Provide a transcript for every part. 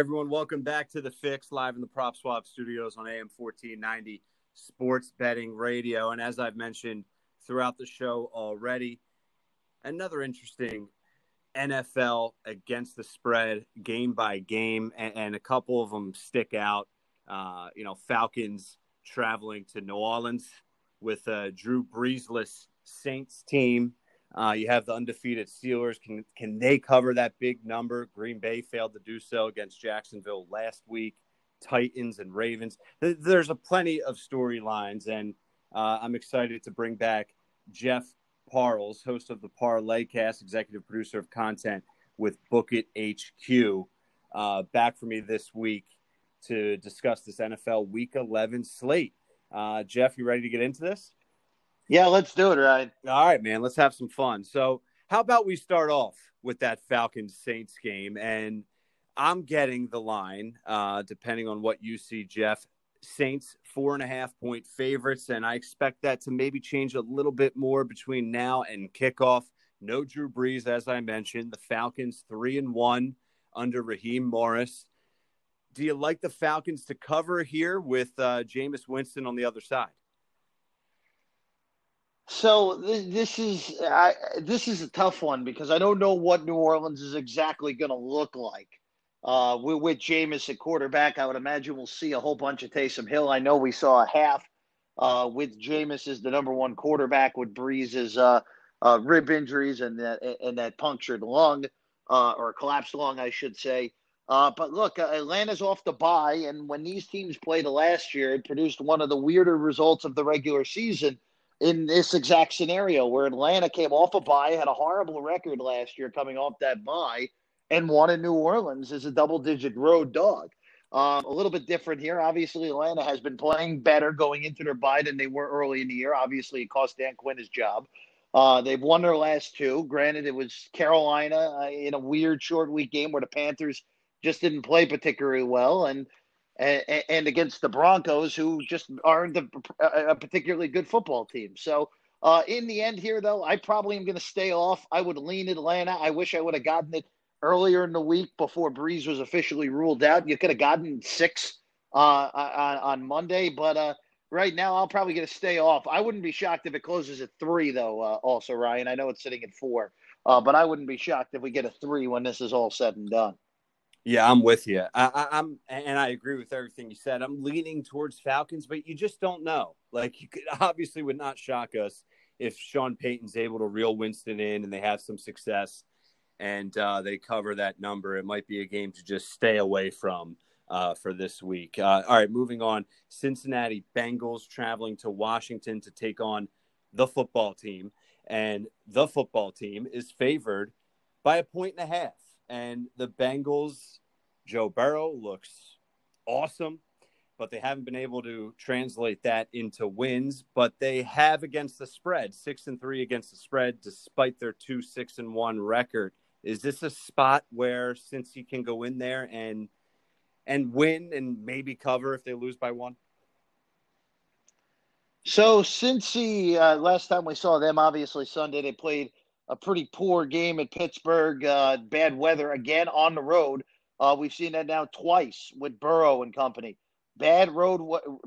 Everyone, welcome back to the Fix live in the Prop Swap Studios on AM 1490 Sports Betting Radio. And as I've mentioned throughout the show already, another interesting NFL against the spread game by game, and, and a couple of them stick out. Uh, you know, Falcons traveling to New Orleans with a Drew Breesless Saints team uh, you have the undefeated Steelers. Can can they cover that big number? Green Bay failed to do so against Jacksonville last week. Titans and Ravens. There's a plenty of storylines, and uh, I'm excited to bring back Jeff Parles, host of the Parlay Cast, executive producer of content with Book It HQ, uh, back for me this week to discuss this NFL Week 11 slate. Uh, Jeff, you ready to get into this? Yeah, let's do it, Ryan. All right, man. Let's have some fun. So, how about we start off with that Falcons Saints game? And I'm getting the line, uh, depending on what you see, Jeff. Saints four and a half point favorites, and I expect that to maybe change a little bit more between now and kickoff. No Drew Brees, as I mentioned. The Falcons three and one under Raheem Morris. Do you like the Falcons to cover here with uh, Jameis Winston on the other side? So this, this is I, this is a tough one because I don't know what New Orleans is exactly going to look like. Uh, with, with Jameis at quarterback, I would imagine we'll see a whole bunch of Taysom Hill. I know we saw a half uh, with Jameis as the number one quarterback with Brees's uh, uh, rib injuries and that and that punctured lung uh, or collapsed lung, I should say. Uh, but look, uh, Atlanta's off the bye, and when these teams played last year, it produced one of the weirder results of the regular season in this exact scenario where Atlanta came off a bye, had a horrible record last year coming off that bye, and won in New Orleans as a double digit road dog. Um, a little bit different here. Obviously, Atlanta has been playing better going into their bye than they were early in the year. Obviously, it cost Dan Quinn his job. Uh, they've won their last two. Granted, it was Carolina uh, in a weird short week game where the Panthers just didn't play particularly well. And and, and against the Broncos, who just aren't a, a particularly good football team. So, uh, in the end, here though, I probably am going to stay off. I would lean Atlanta. I wish I would have gotten it earlier in the week before Brees was officially ruled out. You could have gotten six uh, on, on Monday, but uh, right now I'll probably get to stay off. I wouldn't be shocked if it closes at three, though. Uh, also, Ryan, I know it's sitting at four, uh, but I wouldn't be shocked if we get a three when this is all said and done. Yeah, I'm with you. I, am and I agree with everything you said. I'm leaning towards Falcons, but you just don't know. Like, you could obviously would not shock us if Sean Payton's able to reel Winston in and they have some success and uh, they cover that number. It might be a game to just stay away from uh, for this week. Uh, all right, moving on. Cincinnati Bengals traveling to Washington to take on the football team, and the football team is favored by a point and a half. And the Bengals, Joe Burrow looks awesome, but they haven't been able to translate that into wins. But they have against the spread, six and three against the spread, despite their two six and one record. Is this a spot where Cincy can go in there and and win and maybe cover if they lose by one? So Cincy uh, last time we saw them, obviously Sunday they played a pretty poor game at Pittsburgh, uh, bad weather again on the road. Uh, we've seen that now twice with Burrow and company. Bad road,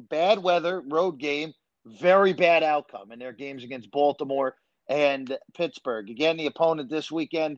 bad weather, road game, very bad outcome in their games against Baltimore and Pittsburgh. Again, the opponent this weekend,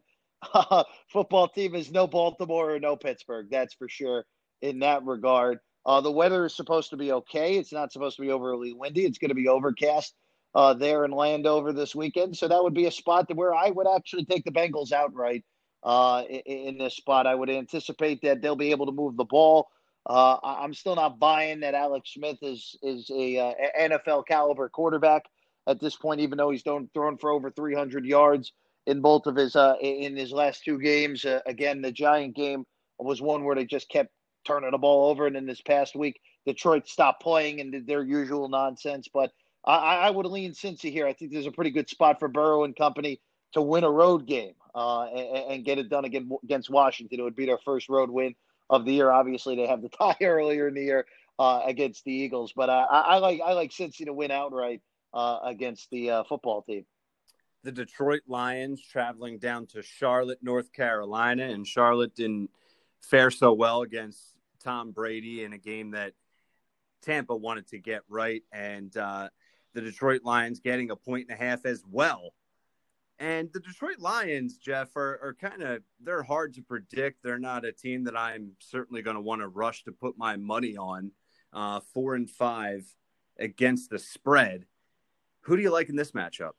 football team is no Baltimore or no Pittsburgh. That's for sure in that regard. Uh, the weather is supposed to be okay. It's not supposed to be overly windy. It's going to be overcast uh, there in Landover this weekend. So that would be a spot where I would actually take the Bengals outright uh, in, in, this spot. I would anticipate that they'll be able to move the ball. Uh, I'm still not buying that Alex Smith is is a uh, NFL caliber quarterback at this point, even though he's thrown, thrown for over 300 yards in both of his uh, in his last two games. Uh, again, the Giant game was one where they just kept turning the ball over, and in this past week, Detroit stopped playing and did their usual nonsense. But I, I would lean Cincy here. I think there's a pretty good spot for Burrow and company to win a road game uh, and, and, get it done again against Washington. It would be their first road win of the year. Obviously, they have the tie earlier in the year uh, against the Eagles, but I, I, like I like Cincy to win outright uh, against the uh, football team. The Detroit Lions traveling down to Charlotte, North Carolina, and Charlotte didn't fare so well against Tom Brady in a game that Tampa wanted to get right, and uh, the Detroit Lions getting a point and a half as well. And the Detroit Lions, Jeff, are, are kind of they're hard to predict. They're not a team that I'm certainly going to want to rush to put my money on. Uh, four and five against the spread. Who do you like in this matchup?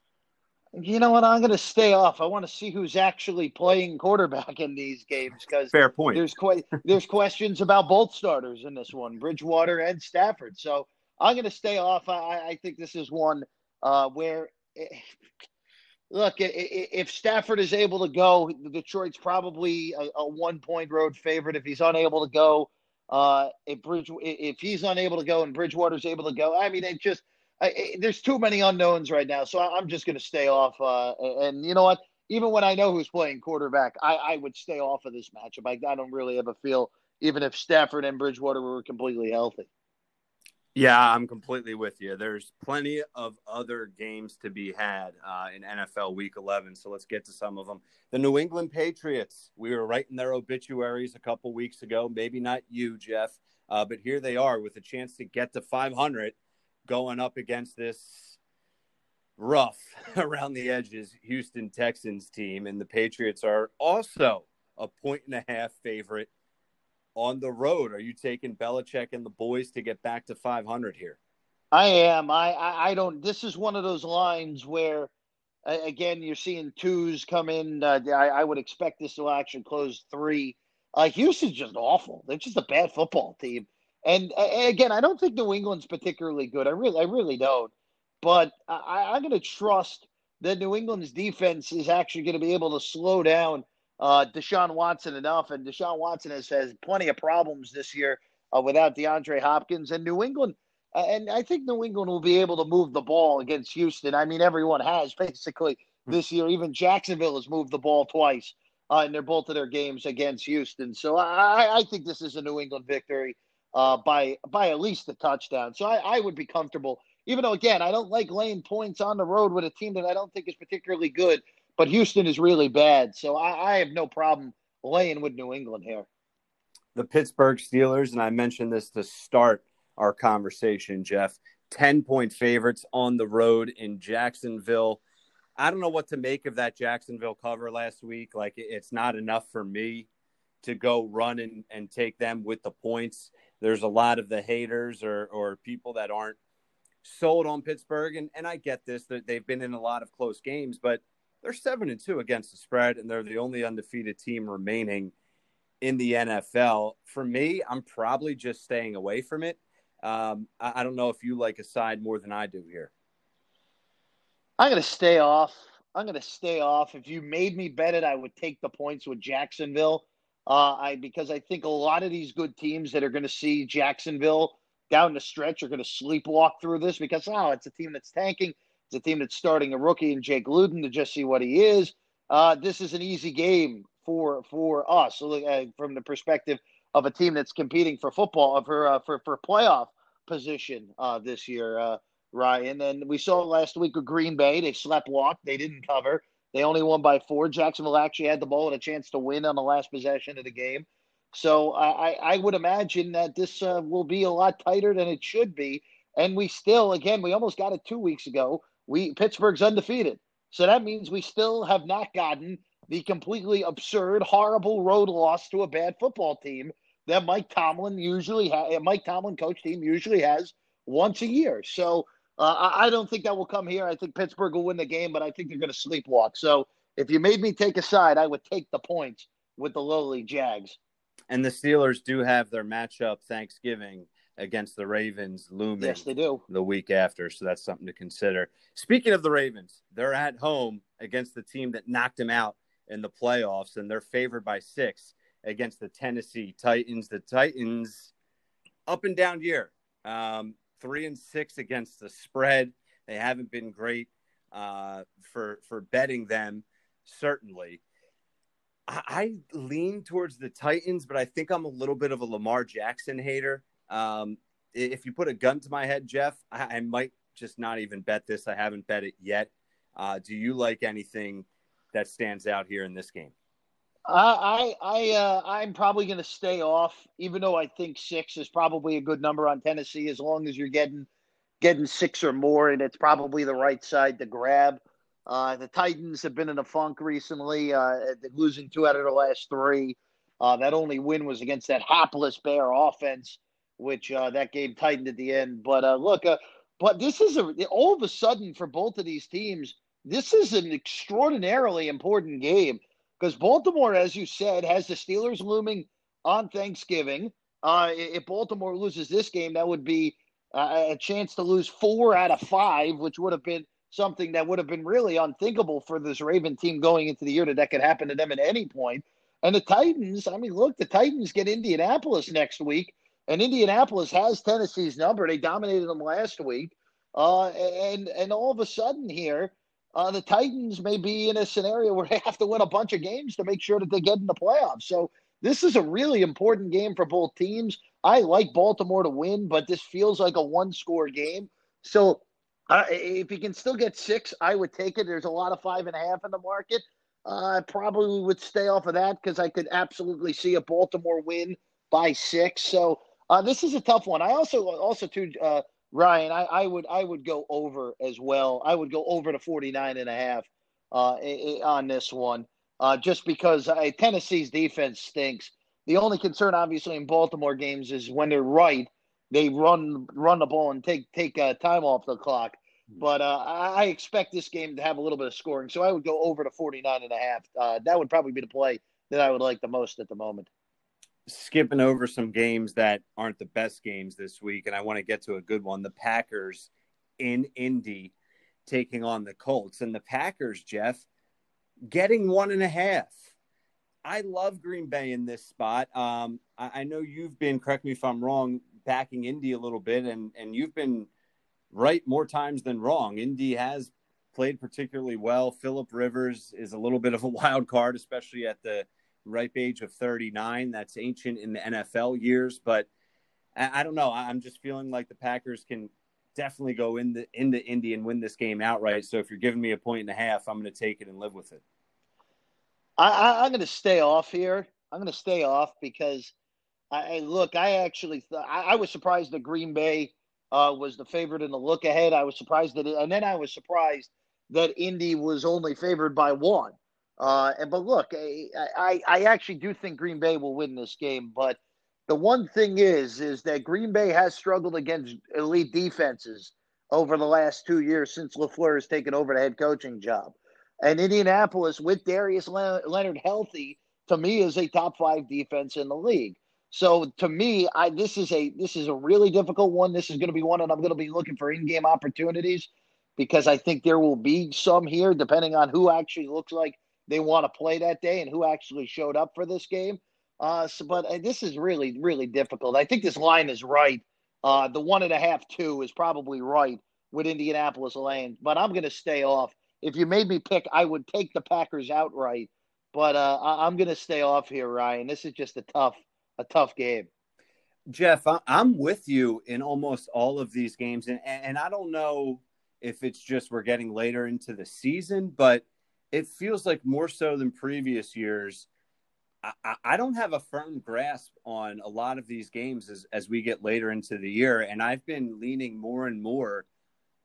You know what? I'm going to stay off. I want to see who's actually playing quarterback in these games because fair point. There's quite there's questions about both starters in this one, Bridgewater and Stafford. So I'm going to stay off. I, I think this is one uh, where, it, eh, look, if Stafford is able to go, Detroit's probably a, a one point road favorite. If he's unable to go, uh, if Bridge if he's unable to go and Bridgewater's able to go, I mean, it just I, there's too many unknowns right now, so I'm just going to stay off. Uh, and you know what? Even when I know who's playing quarterback, I, I would stay off of this matchup. I, I don't really have a feel, even if Stafford and Bridgewater were completely healthy. Yeah, I'm completely with you. There's plenty of other games to be had uh, in NFL Week 11, so let's get to some of them. The New England Patriots. We were writing their obituaries a couple weeks ago. Maybe not you, Jeff, uh, but here they are with a chance to get to 500 going up against this rough around the edges Houston Texans team. And the Patriots are also a point and a half favorite on the road. Are you taking Belichick and the boys to get back to 500 here? I am. I, I, I don't. This is one of those lines where, again, you're seeing twos come in. Uh, I, I would expect this to actually close three. Uh, Houston's just awful. They're just a bad football team. And again, I don't think New England's particularly good. I really, I really don't. But I, I'm going to trust that New England's defense is actually going to be able to slow down uh, Deshaun Watson enough. And Deshaun Watson has has plenty of problems this year uh, without DeAndre Hopkins and New England. Uh, and I think New England will be able to move the ball against Houston. I mean, everyone has basically this year. Even Jacksonville has moved the ball twice uh, in their both of their games against Houston. So I, I think this is a New England victory uh, by by at least a touchdown. So I, I would be comfortable, even though again I don't like laying points on the road with a team that I don't think is particularly good. But Houston is really bad, so I, I have no problem laying with New England here. The Pittsburgh Steelers, and I mentioned this to start our conversation, Jeff. 10 point favorites on the road in Jacksonville. I don't know what to make of that Jacksonville cover last week. Like, it's not enough for me to go run and, and take them with the points there's a lot of the haters or, or people that aren't sold on Pittsburgh. And, and I get this, that they've been in a lot of close games, but they're seven and two against the spread, and they're the only undefeated team remaining in the NFL. For me, I'm probably just staying away from it. Um, I, I don't know if you like a side more than I do here. I'm going to stay off. I'm going to stay off. If you made me bet it, I would take the points with Jacksonville. Uh, I because I think a lot of these good teams that are going to see Jacksonville down the stretch are going to sleepwalk through this because oh, it's a team that's tanking. It's a team that's starting a rookie in Jake Luton to just see what he is. Uh, this is an easy game for for us so, uh, from the perspective of a team that's competing for football for uh, for for playoff position uh, this year. Uh, Ryan, and we saw last week with Green Bay. They slept walk. They didn't cover. They only won by four. Jacksonville actually had the ball and a chance to win on the last possession of the game. So I, I would imagine that this uh, will be a lot tighter than it should be. And we still, again, we almost got it two weeks ago. We Pittsburgh's undefeated, so that means we still have not gotten the completely absurd, horrible road loss to a bad football team that Mike Tomlin usually has. Mike Tomlin coach team usually has once a year. So uh, I don't think that will come here. I think Pittsburgh will win the game, but I think they're going to sleepwalk. So if you made me take a side, I would take the points with the lowly Jags. And the Steelers do have their matchup Thanksgiving against the Ravens looming. Yes, they do. The week after, so that's something to consider. Speaking of the Ravens, they're at home against the team that knocked them out in the playoffs, and they're favored by six against the Tennessee Titans. The Titans, up and down year. Um, three and six against the spread. They haven't been great uh, for for betting them. Certainly, I, I, lean towards the Titans, but I think I'm a little bit of a Lamar Jackson hater. Um, if you put a gun to my head, Jeff, I, I, might just not even bet this. I haven't bet it yet. Uh, do you like anything that stands out here in this game? I I uh, I'm probably going to stay off, even though I think six is probably a good number on Tennessee, as long as you're getting getting six or more, and it's probably the right side to grab. Uh, the Titans have been in a funk recently, uh, losing two out of their last three. Uh, that only win was against that hapless Bear offense, which uh, that game tightened at the end. But uh, look, uh, but this is a all of a sudden for both of these teams, this is an extraordinarily important game because Baltimore, as you said, has the Steelers looming on Thanksgiving. Uh, if Baltimore loses this game, that would be uh, a chance to lose four out of five, which would have been something that would have been really unthinkable for this Raven team going into the year that that could happen to them at any point. And the Titans, I mean, look, the Titans get Indianapolis next week, and Indianapolis has Tennessee's number. They dominated them last week. Uh, and and all of a sudden here, uh, the Titans may be in a scenario where they have to win a bunch of games to make sure that they get in the playoffs. So this is a really important game for both teams. I like Baltimore to win, but this feels like a one score game. So uh, if you can still get six, I would take it. There's a lot of five and a half in the market. Uh, I probably would stay off of that because I could absolutely see a Baltimore win by six. So uh, this is a tough one. I also also too uh, Ryan, I, I would I would go over as well. I would go over to 49 and a half uh, on this one, uh, just because uh, Tennessee's defense stinks. The only concern, obviously, in Baltimore games is when they're right, they run run the ball and take take uh, time off the clock. Hmm. But uh, I expect this game to have a little bit of scoring, so I would go over to 49 and a half. Uh, that would probably be the play that I would like the most at the moment skipping over some games that aren't the best games this week, and I want to get to a good one. The Packers in Indy taking on the Colts, and the Packers, Jeff, getting one and a half. I love Green Bay in this spot. Um, I, I know you've been, correct me if I'm wrong, backing Indy a little bit, and and you've been right more times than wrong. Indy has played particularly well. Philip Rivers is a little bit of a wild card, especially at the ripe age of 39. That's ancient in the NFL years, but I, I don't know. I'm just feeling like the Packers can definitely go in the into Indy and win this game outright. So if you're giving me a point and a half, I'm going to take it and live with it. I, am going to stay off here. I'm going to stay off because I, I look. I actually th- I, I, was surprised that Green Bay uh, was the favorite in the look ahead. I was surprised that, it, and then I was surprised that Indy was only favored by one. Uh, and but look, I, I, I actually do think Green Bay will win this game. But the one thing is, is that Green Bay has struggled against elite defenses over the last two years since LaFleur has taken over the head coaching job. And Indianapolis, with Darius Leonard healthy, to me is a top five defense in the league. So to me, I this is a this is a really difficult one. This is going to be one and I'm going to be looking for in-game opportunities because I think there will be some here, depending on who actually looks like they want to play that day and who actually showed up for this game. Uh, so, but uh, this is really, really difficult. I think this line is right. Uh, the one and a half, two is probably right with Indianapolis laying, but I'm going to stay off. If you made me pick, I would take the Packers outright, but uh, I- I'm going to stay off here, Ryan. This is just a tough, a tough game. Jeff, I'm with you in almost all of these games, and and I don't know if it's just we're getting later into the season, but it feels like more so than previous years. I, I, don't have a firm grasp on a lot of these games as, as we get later into the year. And I've been leaning more and more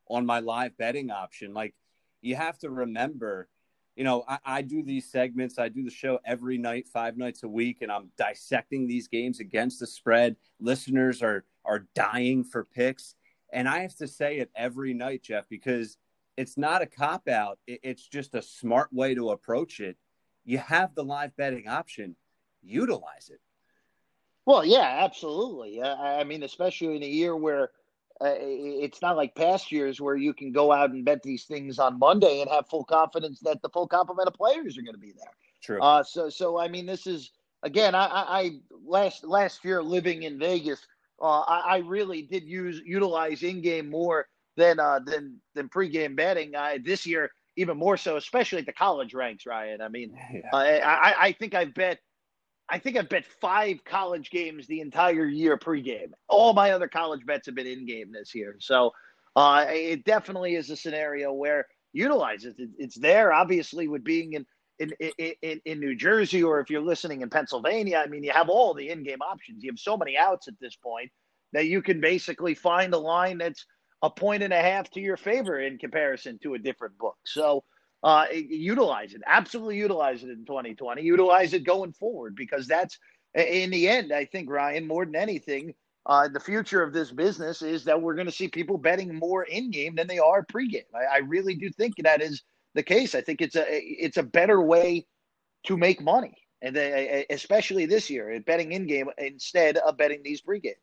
on my live betting option. Like, you have to remember, you know, I, I do these segments, I do the show every night, five nights a week, and I'm dissecting these games against the spread. Listeners are are dying for picks. And I have to say it every night, Jeff, because – it's not a cop out. It's just a smart way to approach it. You have the live betting option, utilize it. Well, yeah, absolutely. I mean, especially in a year where uh, it's not like past years where you can go out and bet these things on Monday and have full confidence that the full complement of players are going to be there. True. Uh, so, so I mean, this is again. I, I last last year living in Vegas, uh, I, I really did use utilize in game more than uh, than than pregame betting. Uh, this year, even more so, especially at the college ranks. Ryan, I mean, yeah. uh, I I think I've bet. I think I've bet five college games the entire year pregame. All my other college bets have been in game this year. So uh, it definitely is a scenario where utilize it. It's there, obviously, with being in in, in, in New Jersey or if you're listening in Pennsylvania, I mean, you have all the in game options. You have so many outs at this point that you can basically find a line that's a point and a half to your favor in comparison to a different book. So uh, utilize it, absolutely utilize it in 2020, utilize it going forward because that's in the end, I think, Ryan, more than anything, uh, the future of this business is that we're going to see people betting more in game than they are pregame. I, I really do think that is the case. I think it's a it's a better way to make money, and they, especially this year, betting in game instead of betting these pregame.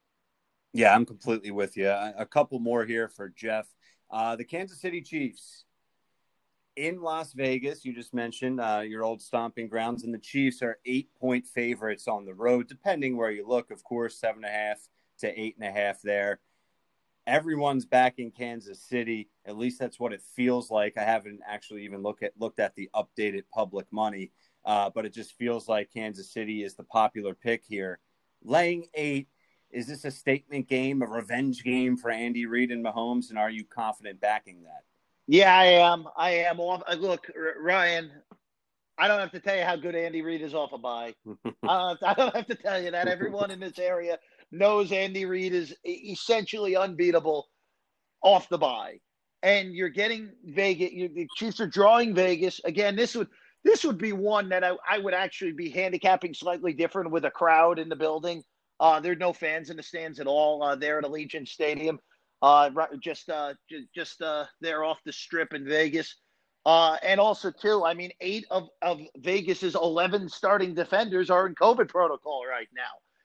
Yeah, I'm completely with you. A couple more here for Jeff. Uh, the Kansas City Chiefs in Las Vegas. You just mentioned uh, your old stomping grounds, and the Chiefs are eight point favorites on the road, depending where you look. Of course, seven and a half to eight and a half there. Everyone's back in Kansas City. At least that's what it feels like. I haven't actually even look at looked at the updated public money, uh, but it just feels like Kansas City is the popular pick here. Laying eight. Is this a statement game, a revenge game for Andy Reid and Mahomes? And are you confident backing that? Yeah, I am. I am off. Uh, look, Ryan, I don't have to tell you how good Andy Reid is off a bye. I, I don't have to tell you that. Everyone in this area knows Andy Reid is essentially unbeatable off the bye. And you're getting Vegas. You, the Chiefs are drawing Vegas again. This would this would be one that I, I would actually be handicapping slightly different with a crowd in the building. Uh, there are no fans in the stands at all uh, there at Allegiant Stadium. Uh, just uh, just uh, there off the strip in Vegas. Uh, and also, too, I mean, eight of, of Vegas's 11 starting defenders are in COVID protocol right now.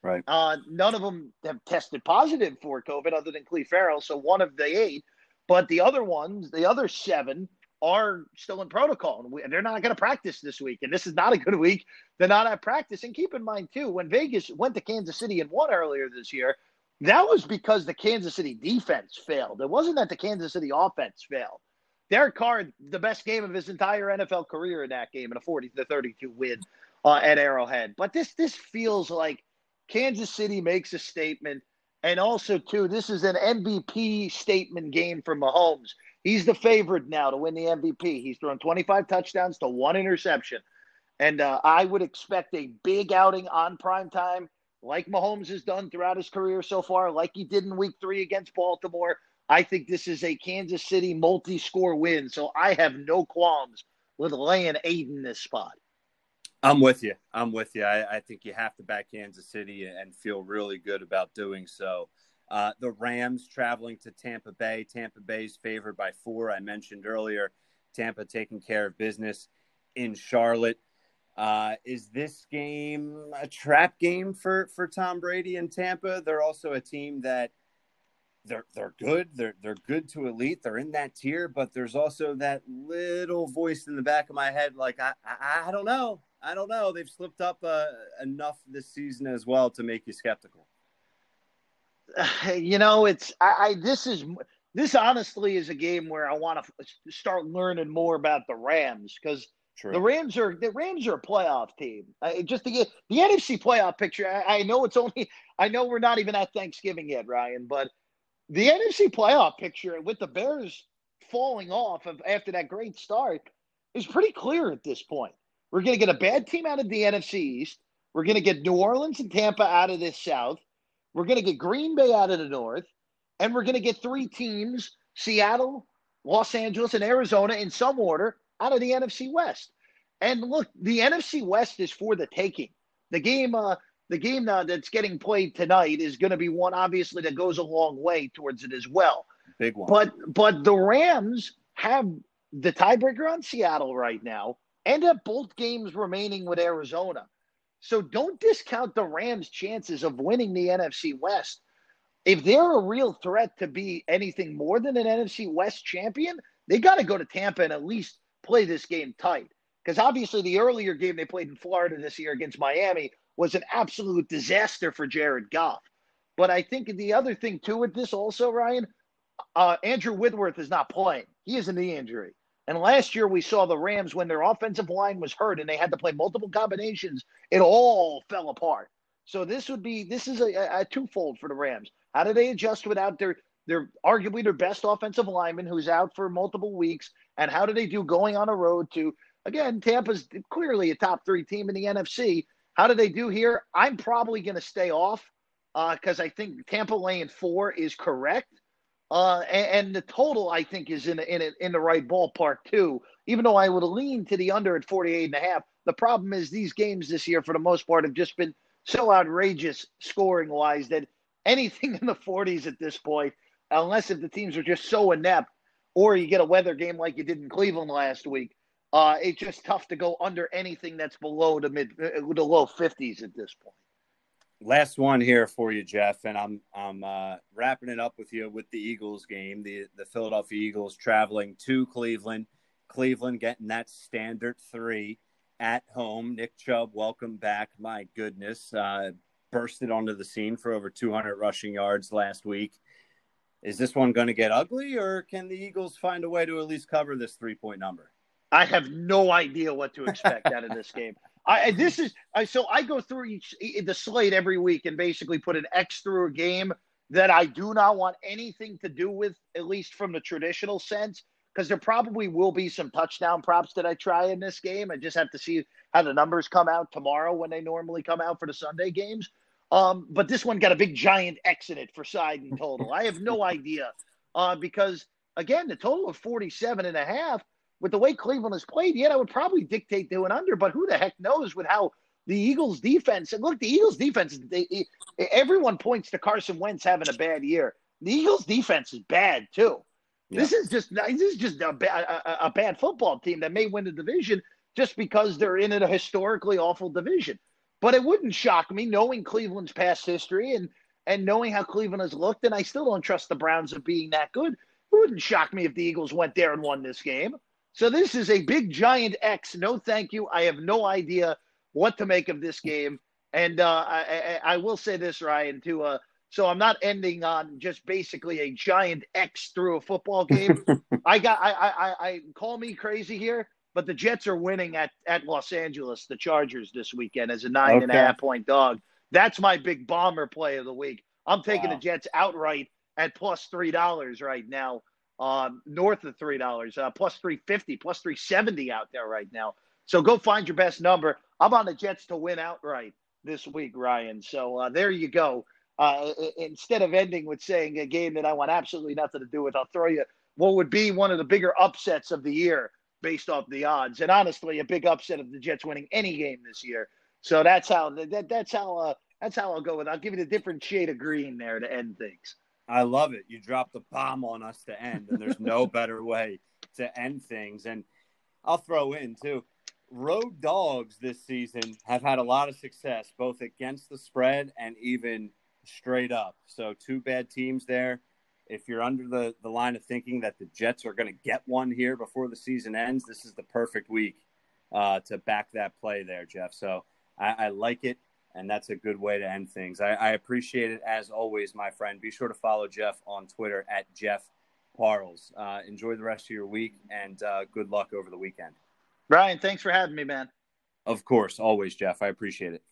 Right. Uh, none of them have tested positive for COVID other than Clelin Ferrell. So one of the eight, but the other ones, the other seven, are still in protocol. And we, they're not going to practice this week. And this is not a good week They're not have practice. And keep in mind, too, when Vegas went to Kansas City and won earlier this year, that was because the Kansas City defense failed. It wasn't that the Kansas City offense failed. Derek Carr, the best game of his entire NFL career in that game, in a 40 to 32 win uh, at Arrowhead. But this this feels like Kansas City makes a statement. And also, too, this is an MVP statement game for Mahomes. He's the favorite now to win the MVP. He's thrown 25 touchdowns to one interception. And uh, I would expect a big outing on prime time, like Mahomes has done throughout his career so far, like he did in week three against Baltimore. I think this is a Kansas City multi score win. So I have no qualms with laying eight in this spot. I'm with you. I'm with you. I, I, think you have to back Kansas City and feel really good about doing so. Uh, the Rams traveling to Tampa Bay. Tampa Bay's favored by four. I mentioned earlier, Tampa taking care of business in Charlotte. Uh, is this game a trap game for for Tom Brady and Tampa? They're also a team that they're they're good. They're they're good to elite. They're in that tier, but there's also that little voice in the back of my head, like I I, I don't know. I don't know. They've slipped up uh, enough this season as well to make you skeptical. You know, it's I, I this is this honestly is a game where I want to start learning more about the Rams because the Rams are the Rams are a playoff team. Uh, just to get the NFC playoff picture, I, I know it's only I know we're not even at Thanksgiving yet, Ryan, but the NFC playoff picture with the Bears falling off of after that great start is pretty clear at this point. We're going to get a bad team out of the NFC East. We're going to get New Orleans and Tampa out of this South. We're going to get Green Bay out of the North. And we're going to get three teams Seattle, Los Angeles, and Arizona in some order out of the NFC West. And look, the NFC West is for the taking. The game, uh, the game uh, that's getting played tonight is going to be one, obviously, that goes a long way towards it as well. Big one. But but the Rams have the tiebreaker on Seattle right now and have both games remaining with Arizona. So don't discount the Rams' chances of winning the NFC West. If they're a real threat to be anything more than an NFC West champion, they got to go to Tampa and at least play this game tight. Because obviously, the earlier game they played in Florida this year against Miami was an absolute disaster for Jared Goff. But I think the other thing, too, with this also, Ryan, uh, Andrew Whitworth is not playing. He is in knee injury. And last year we saw the Rams when their offensive line was hurt and they had to play multiple combinations, it all fell apart. So this would be this is a, a twofold for the Rams. How do they adjust without their their arguably their best offensive lineman who's out for multiple weeks, and how do they do going on a road to again, Tampa's clearly a top three team in the NFC. How do they do here? I'm probably going to stay off because uh, I think Tampa laying four is correct. Uh, and, and, the total, I think, is in, in, in the right ballpark, too, even though I would lean to the under at 48 and a half. The problem is these games this year, for the most part, have just been so outrageous scoring wise that anything in the 40s at this point, unless if the teams are just so inept, or you get a weather game like you did in Cleveland last week, uh, it's just tough to go under anything that's below the mid, uh, the low 50s at this point. Last one here for you, Jeff, and I'm I'm uh, wrapping it up with you with the Eagles game. The the Philadelphia Eagles traveling to Cleveland. Cleveland getting that standard three at home. Nick Chubb, welcome back. My goodness, uh, bursted onto the scene for over 200 rushing yards last week. Is this one going to get ugly, or can the Eagles find a way to at least cover this three point number? I have no idea what to expect out of this game. I this is I so I go through each the slate every week and basically put an X through a game that I do not want anything to do with, at least from the traditional sense, because there probably will be some touchdown props that I try in this game. I just have to see how the numbers come out tomorrow when they normally come out for the Sunday games. Um, but this one got a big giant X in it for side and total. I have no idea uh, because, again, the total of 47 and a half with the way Cleveland has played, yet I would probably dictate to an under, but who the heck knows with how the Eagles defense and look, the Eagles defense, they, everyone points to Carson Wentz having a bad year. The Eagles defense is bad too. Yeah. This is just this is just a bad a, a bad football team that may win the division just because they're in a historically awful division. But it wouldn't shock me knowing Cleveland's past history and and knowing how Cleveland has looked, and I still don't trust the Browns of being that good. It wouldn't shock me if the Eagles went there and won this game. So this is a big giant X. No, thank you. I have no idea what to make of this game, and uh, I, I, I, will say this, Ryan. To uh, so I'm not ending on just basically a giant X through a football game. I got I, I I call me crazy here, but the Jets are winning at, at Los Angeles, the Chargers this weekend as a nine okay. and a half point dog. That's my big bomber play of the week. I'm taking wow. the Jets outright at plus three dollars right now, um, north of three dollars, uh, plus three fifty, plus three seventy out there right now. So go find your best number. I'm on the Jets to win outright this week, Ryan. So uh, there you go. Uh, instead of ending with saying a game that I want absolutely nothing to do with, I'll throw you what would be one of the bigger upsets of the year based off the odds. And honestly, a big upset of the Jets winning any game this year. So that's how that, that's how uh, that's how I'll go with. I'll give it a different shade of green there to end things. I love it. You dropped the bomb on us to end, and there's no better way to end things. And I'll throw in too. Road dogs this season have had a lot of success, both against the spread and even straight up. So two bad teams there if you're under the, the line of thinking that the Jets are going to get one here before the season ends, this is the perfect week uh, to back that play there, Jeff. So I, I, like it, and that's a good way to end things. I, I, appreciate it as always, my friend. Be sure to follow Jeff on Twitter at Jeff Parles. Uh, enjoy the rest of your week, and uh, good luck over the weekend. Ryan, thanks for having me, man. Of course, always, Jeff. I appreciate it.